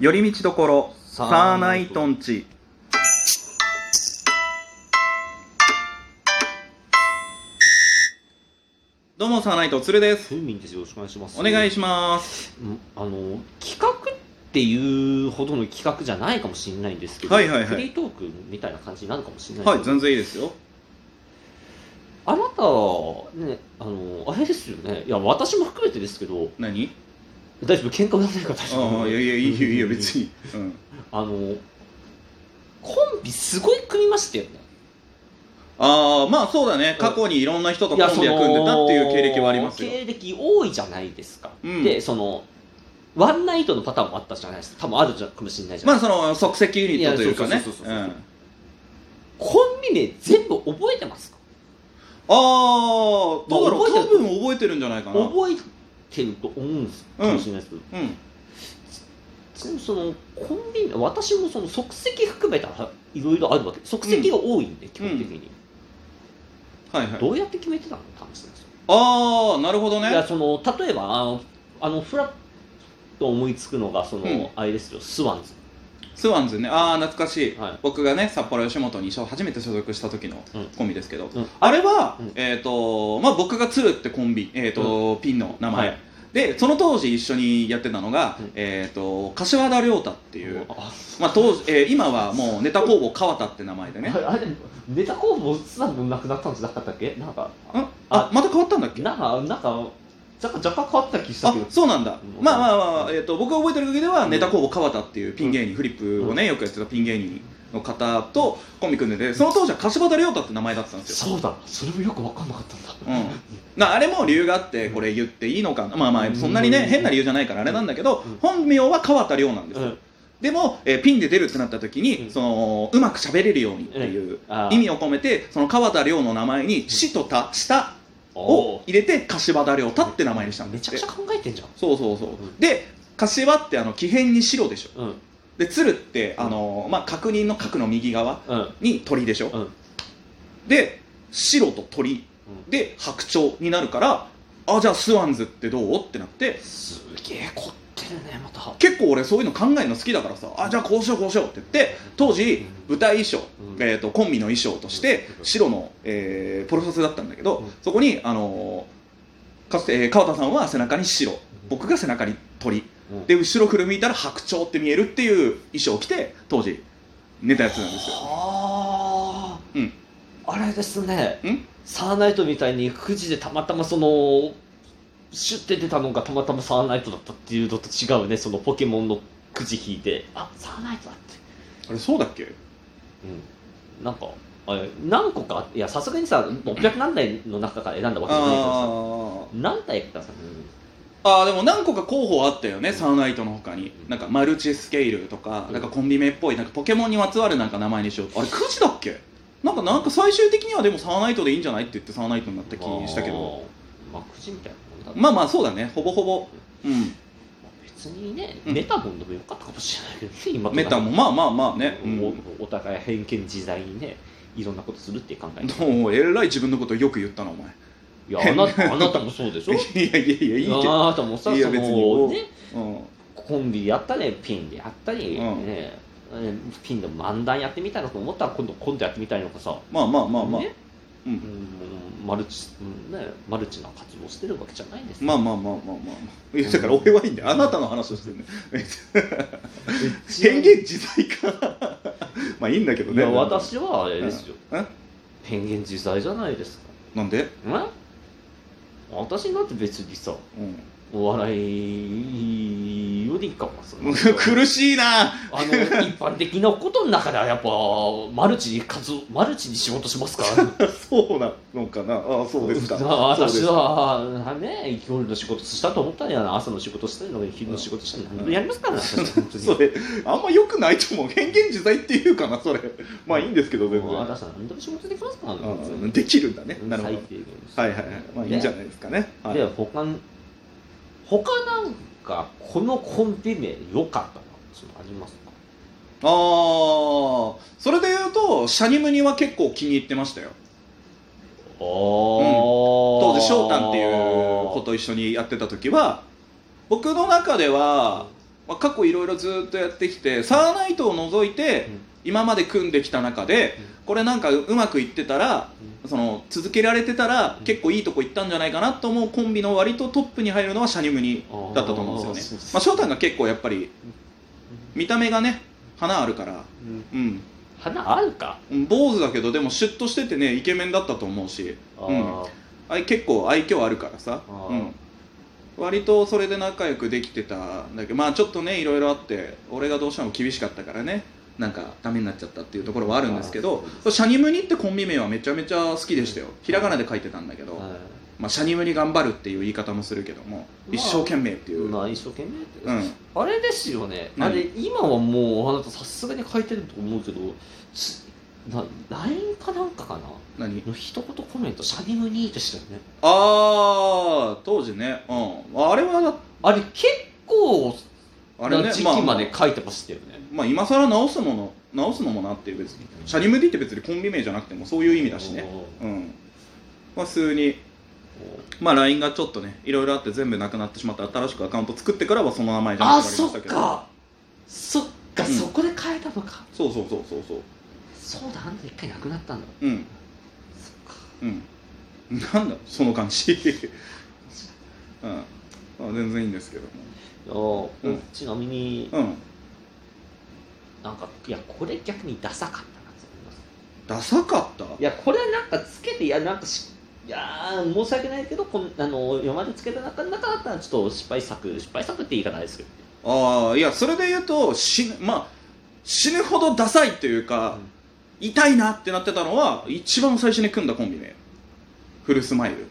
寄り道どころサーナイトンチ。どうもサーナイトつるです。ふうみんです。よろしくお願いします。お願いします。うんあの企画っていうほどの企画じゃないかもしれないんですけど、はいはいはい。フリートークみたいな感じになるかもしれないはいですけど、全然いいですよ。あなたねあのあれですよね。いや私も含めてですけど何？大丈夫？喧嘩売らないから大丈夫。ああいやいやいいよいいよ別に、うん、あのコンビすごい組みましたよね。ああまあそうだね。過去にいろんな人とコンビは組んでたっていう経歴はありますよ。経歴多いじゃないですか、うん。でそのワンナイトのパターンもあったじゃないですか。多分あるじゃかもしれないじゃない。まあその即席ユニットというかね。コンビ名全部覚えてますか？ああどうだろう多分覚えてるんじゃないかな。覚えてると思うんですかもしれないですけど、うん。ちなみにそのコンビ名私もその即席含めたらいろいろあるわけ。即席が多いんで、基本的に、はいはい。どうやって決めてたの？って話なんですよ、ああなるほどいやねその例えばあのあのフラッと思いつくのがその、うん。あれですよ。スワンズスワンズね。ああ懐かしい、はい。僕がね札幌吉本に初めて所属した時のうん。コンビですけど、うん。あれは、うん。えっ、とまあ僕が鶴ってコンビえっ、と、ピンの名前、はい。でその当時一緒にやってたのが、うん。えっ、と柏田亮太っていう、あまあ当時、えー今はもうネタ工房川田って名前でね、あれネタ工房スワンズなくなったんじゃなかったっけ？なんかああまた変わったんだっけ？なんかなんか若干若干変わった気したあけど。そうなんだ、うん。まあまあまあ、えー、と僕が覚えてる限りでは、うん。ネタ工房川田っていうピン芸人、フリップをねよくやってたピン芸人の方とコンビ組んでてその当時は柏田亮太って名前だったんですよ。そうだ。それもよく分かんなかったんだ。うん、なあれも理由があってこれ言っていいのかな。まあまあそんなにねうん。変な理由じゃないからあれなんだけどうん。本名は川田亮なんですよ、うん。でも、えーピンで出るってなった時に、うん。そのうまく喋れるようにっていう意味を込めてその川田亮の名前に「し」と「た」「下」おを入れて柏田亮太って名前にしたんですって。めちゃくちゃ考えてんじゃん。そうそうそう、ん。で柏ってあの木偏に白でしょ。うん。で鶴ってあの、まあ、確認の角の右側うん。に鳥でしょ、うん。で白と鳥。で白鳥になるからあじゃあスワンズってどう？ってなって。すげえ凝ってるねまた。結構俺そういうの考えるの好きだからさ。あじゃあこうしようこうしようって言って当時舞台衣装、うん。えー、とコンビの衣装としてうん白の、えーポロシャツだったんだけど、うん。そこに、あのーかつて、えー川田さんは背中に白。僕が背中に鳥。うん。で後ろ振り向いたら白鳥って見えるっていう衣装を着て当時寝たやつなんですよ。はあ。うん。あれですね。ん？サーナイトみたいに9時でたまたまそのシュッて出たのがたまたまサーナイトだったっていうのと違うねそのポケモンのくじ引いて。あサーナイトだって。あれそうだっけ？うん。なんかあれ何個かいやさすがにさ600何台の中から選んだわけじゃないからさ。何台かさ、あーでも何個か候補あったよね、サーナイトの他に。なんかマルチスケールとか、うん。なんかコンビ名っぽいなんかポケモンにまつわるなんか名前にしよう。あれ9時だっけ？なんかなんか最終的にはでもサーナイトでいいんじゃないって言ってサーナイトになった気したけど。まあくじみたいなだまあまあそうだね。ほぼほぼ。うん。別にね、うん。メタモンでもよかったかもしれないけどね今となメタも。まあまあまあね、うん、おお互い偏見自在にねいろんなことするっていう考えもうえらい自分のことよく言ったなお前。いやあなたあなたもそうでしょ？いやいやいやいいけど、あなたもさいやそ別に。のねうん、コンビでやったりピンでやったり、うん。ねねピンで漫談やってみたいなと思ったら今度コントやってみたいのかさ。まあまあまあまあ、ねうん。うんマルチ、うんね、マルチな活動してるわけじゃないんですよ。まあまあまあまあまあまあ。いやだから俺はいいんだよ。あなたの話をしてるね変幻自在かまあいいんだけどね。私はあれですよ、うん変幻自在じゃないですか。なんで、え？私なんて別にさうん。お笑いかはさ 苦しいな。あの一般的なことの中ではやっぱマルチに活動マルチに仕事しますから そうなのかな？あそうですか。私はね夜の仕事したと思ったらや朝の仕事したり昼の仕事したり何でもやりますからね それあんま良くないと思う。変幻自在っていうかなそれ。まあいいんですけど全然。私は何でも仕事できますからねうんできるんだね。なるほど。はいはいはい。まあいいんじゃないですかね。はい。で他に他なんかこのコンビ名良かったなそのありますか？ああそれで言うとシャニムニは結構気に入ってましたよ。当当時翔太っていう子と一緒にやってた時は僕の中ではまあ、過去いろいろずっとやってきてサーナイトを除いてうん今まで組んできた中でこれなんかうまくいってたらその続けられてたらうん結構いいとこ行ったんじゃないかなと思うコンビの割とトップに入るのはシャニムニだったと思うんですよね。まあ翔太が結構やっぱり見た目がね花あるから。うん。うん。花あるか？うん坊主だけどでもシュッとしててねイケメンだったと思うし。あうん。ーあれ結構愛嬌あるからさ。うん。割とそれで仲良くできてたんだけどまあちょっとねいろいろあって俺がどうしても厳しかったからねなんかダメになっちゃったっていうところはあるんですけどシャニムニってコンビ名はめちゃめちゃ好きでしたよ。ひらがなで書いてたんだけど、はまあ、シャニムニ頑張るっていう言い方もするけども、一生懸命っていいう、まあ一生懸命ってうん。あれですよね、何？あれ今はもうあなたさすがに書いてると思うけど LINE かなんかかな？何？の一言コメント。シャニムニーでしたよね。ああ当時ね。うん。あれはだあれ結構あれねな時期まで書いてましたよね、まあ今更直すもの直すのもなっていう別にシャニムニって別にコンビ名じゃなくてもそういう意味だしね。うん。まあ普通にまあ LINE がちょっとねいろいろあって全部なくなってしまって新しくアカウント作ってからはその名前じゃなくなりあそっましたけど。か。そっか、うん。そこで変えたのか。そうそうそうそうそう。そうだあんた一回なくなったんだ。うん。そっか。うん。なんだその感じ。うん。まあ全然いいんですけど。もうん。ちなみにうん。なんかいやこれ逆にダサかったなと思います。ダサかった？いやこれなんかつけていやなんかしいやー申し訳ないけどこんあの今までつけた中の中だったらちょっと失敗作失敗作って言い方ないですけどああいやそれで言うと死ぬまあ死ぬほどダサいというか、痛いなってなってたのは一番最初に組んだコンビ名フルスマイル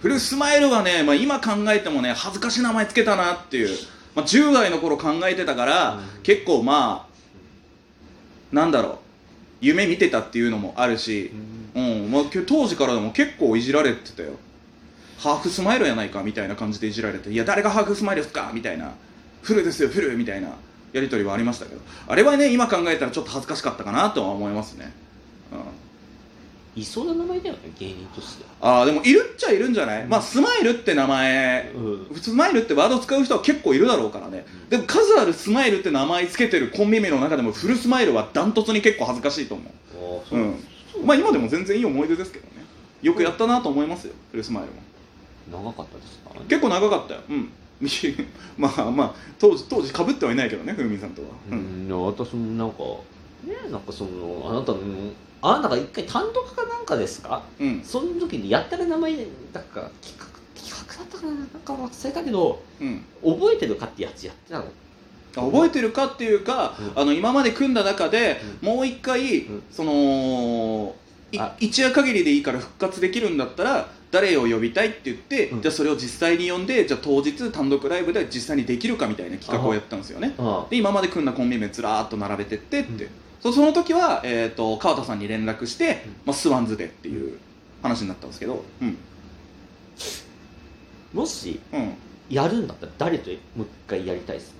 フルスマイルはね、まあ、今考えてもね恥ずかしい名前つけたなっていう、まあ、10代の頃考えてたから、うん。結構まあなんだろう夢見てたっていうのもあるし、うん。まあ、け当時からでも結構いじられてたよ。ハーフスマイルやないかみたいな感じでいじられていや誰がハーフスマイルですか？みたいな。フルですよフルみたいなやり取りはありましたけど。あれはね今考えたらちょっと恥ずかしかったかなとは思いますね、うん、いそうな名前だよね芸人として。ああでもいるっちゃいるんじゃない、まあスマイルって名前。うん。スマイルってワード使う人は結構いるだろうからね。でも数あるスマイルって名前つけてるコンビ名の中でもフルスマイルはダントツに結構恥ずかしいと思う。あーそう。う、ん。まあ今でも全然いい思い出ですけどね。よくやったなと思いますよフルスマイルも。長かったですか？結構長かったよ。うん。まあまあ当時当時かぶってはいないけどねふみさんとは、う、ん、いや私もなんかねなんかそのあなたのあなたが一回単独かなんかですか？うん。その時にやったら名前なんか企画企画だったかななんか忘れたけどうん。覚えてるかってやつやってたの？あ覚えてるかっていうか、うん。あの今まで組んだ中で、もう一回、うん。その一夜限りでいいから復活できるんだったら誰を呼びたいって言って、うん。じゃあそれを実際に呼んでじゃあ当日単独ライブで実際にできるかみたいな企画をやったんですよね。あで今まで組んだコンビ名ずらーっと並べてって。って、うん。そその時は、えー、と川田さんに連絡して、うん。まあ、スワンズでっていう話になったんですけど。うん。もしうん。やるんだったら誰ともう一回やりたいです。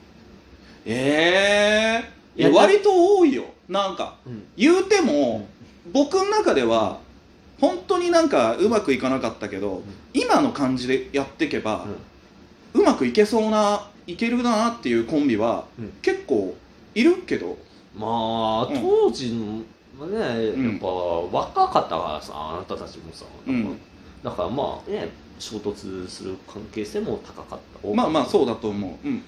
ええい。や割と多いよ。なんかうん。言うても、僕の中では本当になんかうまくいかなかったけど、今の感じでやっていけば、うまくいけそうないけるなっていうコンビは、うん。結構いるけど。まあうん当時のねん。やっぱ若かったからさあなたたちもさ、うん。だからまあね衝突する関係性も高かった。まあまあそうだだと思う、うん、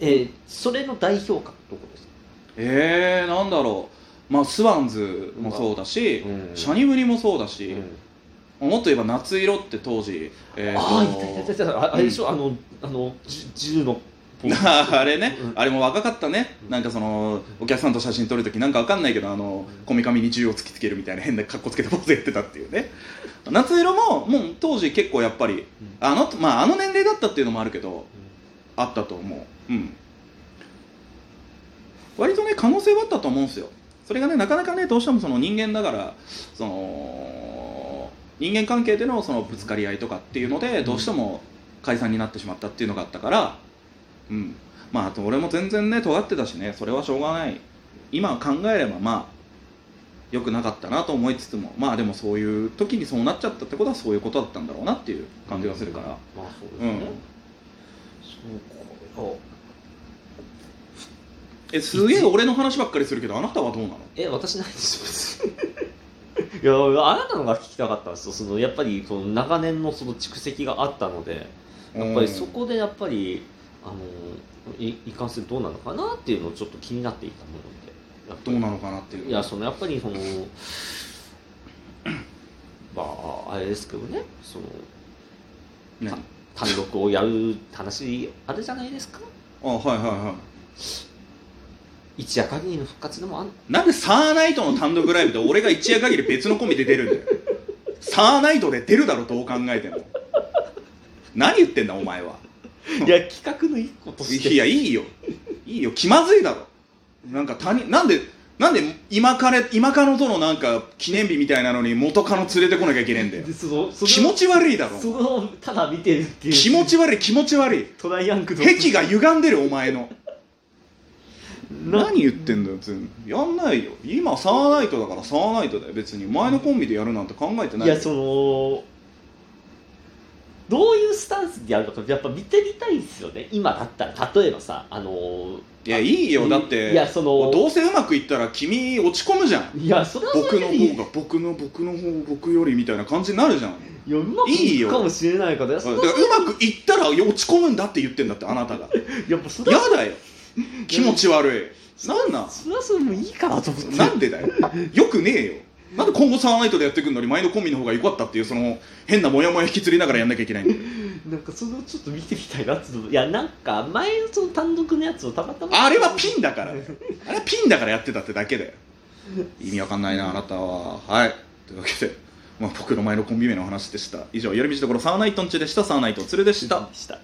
えーそれの代表格どこですか？えー、なんだろうまあスワンズもそうだし、うん。シャニムニもそうだし、うん。もっと言えば夏色って当時えーとああいたいたいた。ああれでしょ、あのあのじ銃の。ポーズあれね、うん。あれも若かったね、うん。なんかそのお客さんと写真撮るときなんかわかんないけどあのうん。こめかみに銃を突きつけるみたいな変な格好つけたポーズやってたっていうね。夏色ももう当時結構やっぱりあの,、まあ、あの年齢だったっていうのもあるけどあったと思う。うん。割とね可能性はあったと思うんですよそれがねなかなかねどうしてもその人間だからその人間関係でのそのぶつかり合いとかっていうのでどうしても解散になってしまったっていうのがあったからうん。まああと俺も全然ね尖ってたしねそれはしょうがない。今考えればまあ良くなかったなと思いつつもまあでもそういう時にそうなっちゃったってことはそういうことだったんだろうなっていう感じがするから。まあそうですね、うん。そうかえすげえ俺の話ばっかりするけどあなたはどうなの？え私ないですよ いやあなたのが聞きたかったんですよ。そのやっぱりその長年のその蓄積があったのでやっぱりそこでやっぱりあのいいかんせんどうなのかなっていうのをちょっと気になっていたもので。どうなのかなっていう。いやそのやっぱりそのまああれですけどね。その何？単独をやる話あるじゃないですか？あはいはいはい一夜限りの復活でもあんなんでサーナイトの単独ライブで俺が一夜限り別のコンビで出るんだよ。サーナイトで出るだろどう考えても。何言ってんだお前は。いや企画の一個として。いやいいよ。いいよ。気まずいだろ。なんか他人なんでなんで今彼今カノとのなんか記念日みたいなのに元カノ連れてこなきゃいけねえんだよ。気持ち悪いだろ。そのただ見てるっていう。気持ち悪い気持ち悪い。トライアングル癖が歪んでるお前の。な何言ってんだよやんないよ。今サーナイトだからサーナイトだよ。別に。前のコンビでやるなんて考えてない。よいやそのどういうスタンスでやるのかやっぱ見てみたいんですよね。今だったら。例えばさあのいやいいよ。だっていやそのどうせうまくいったら君落ち込むじゃん。いやそれはそ僕の方が僕の僕の方僕よりみたいな感じになるじゃん。いやうまくいいよ。かもしれないからだからうまくいったら落ち込むんだって言ってんだってあなたが。やっぱそれはやだよ 気持ち悪い。なんなん？それはそれもいいかなと思って。なんでだよ？よくねえよ。なんで今後サーナイトでやってくんの？に前のコンビの方が良かったっていうその変なモヤモヤ引きずりながらやんなきゃいけないんだよなんかそれをちょっと見てみたいなっていやなんか前のその単独のやつをたまたまあれはピンだから。あれはピンだからやってたってだけだよ意味わかんないなあなたは。はい。というわけで、まあ、僕の前のコンビ名の話でした。以上寄り道どころサーナイトンチでした。サーナイトツルでした。した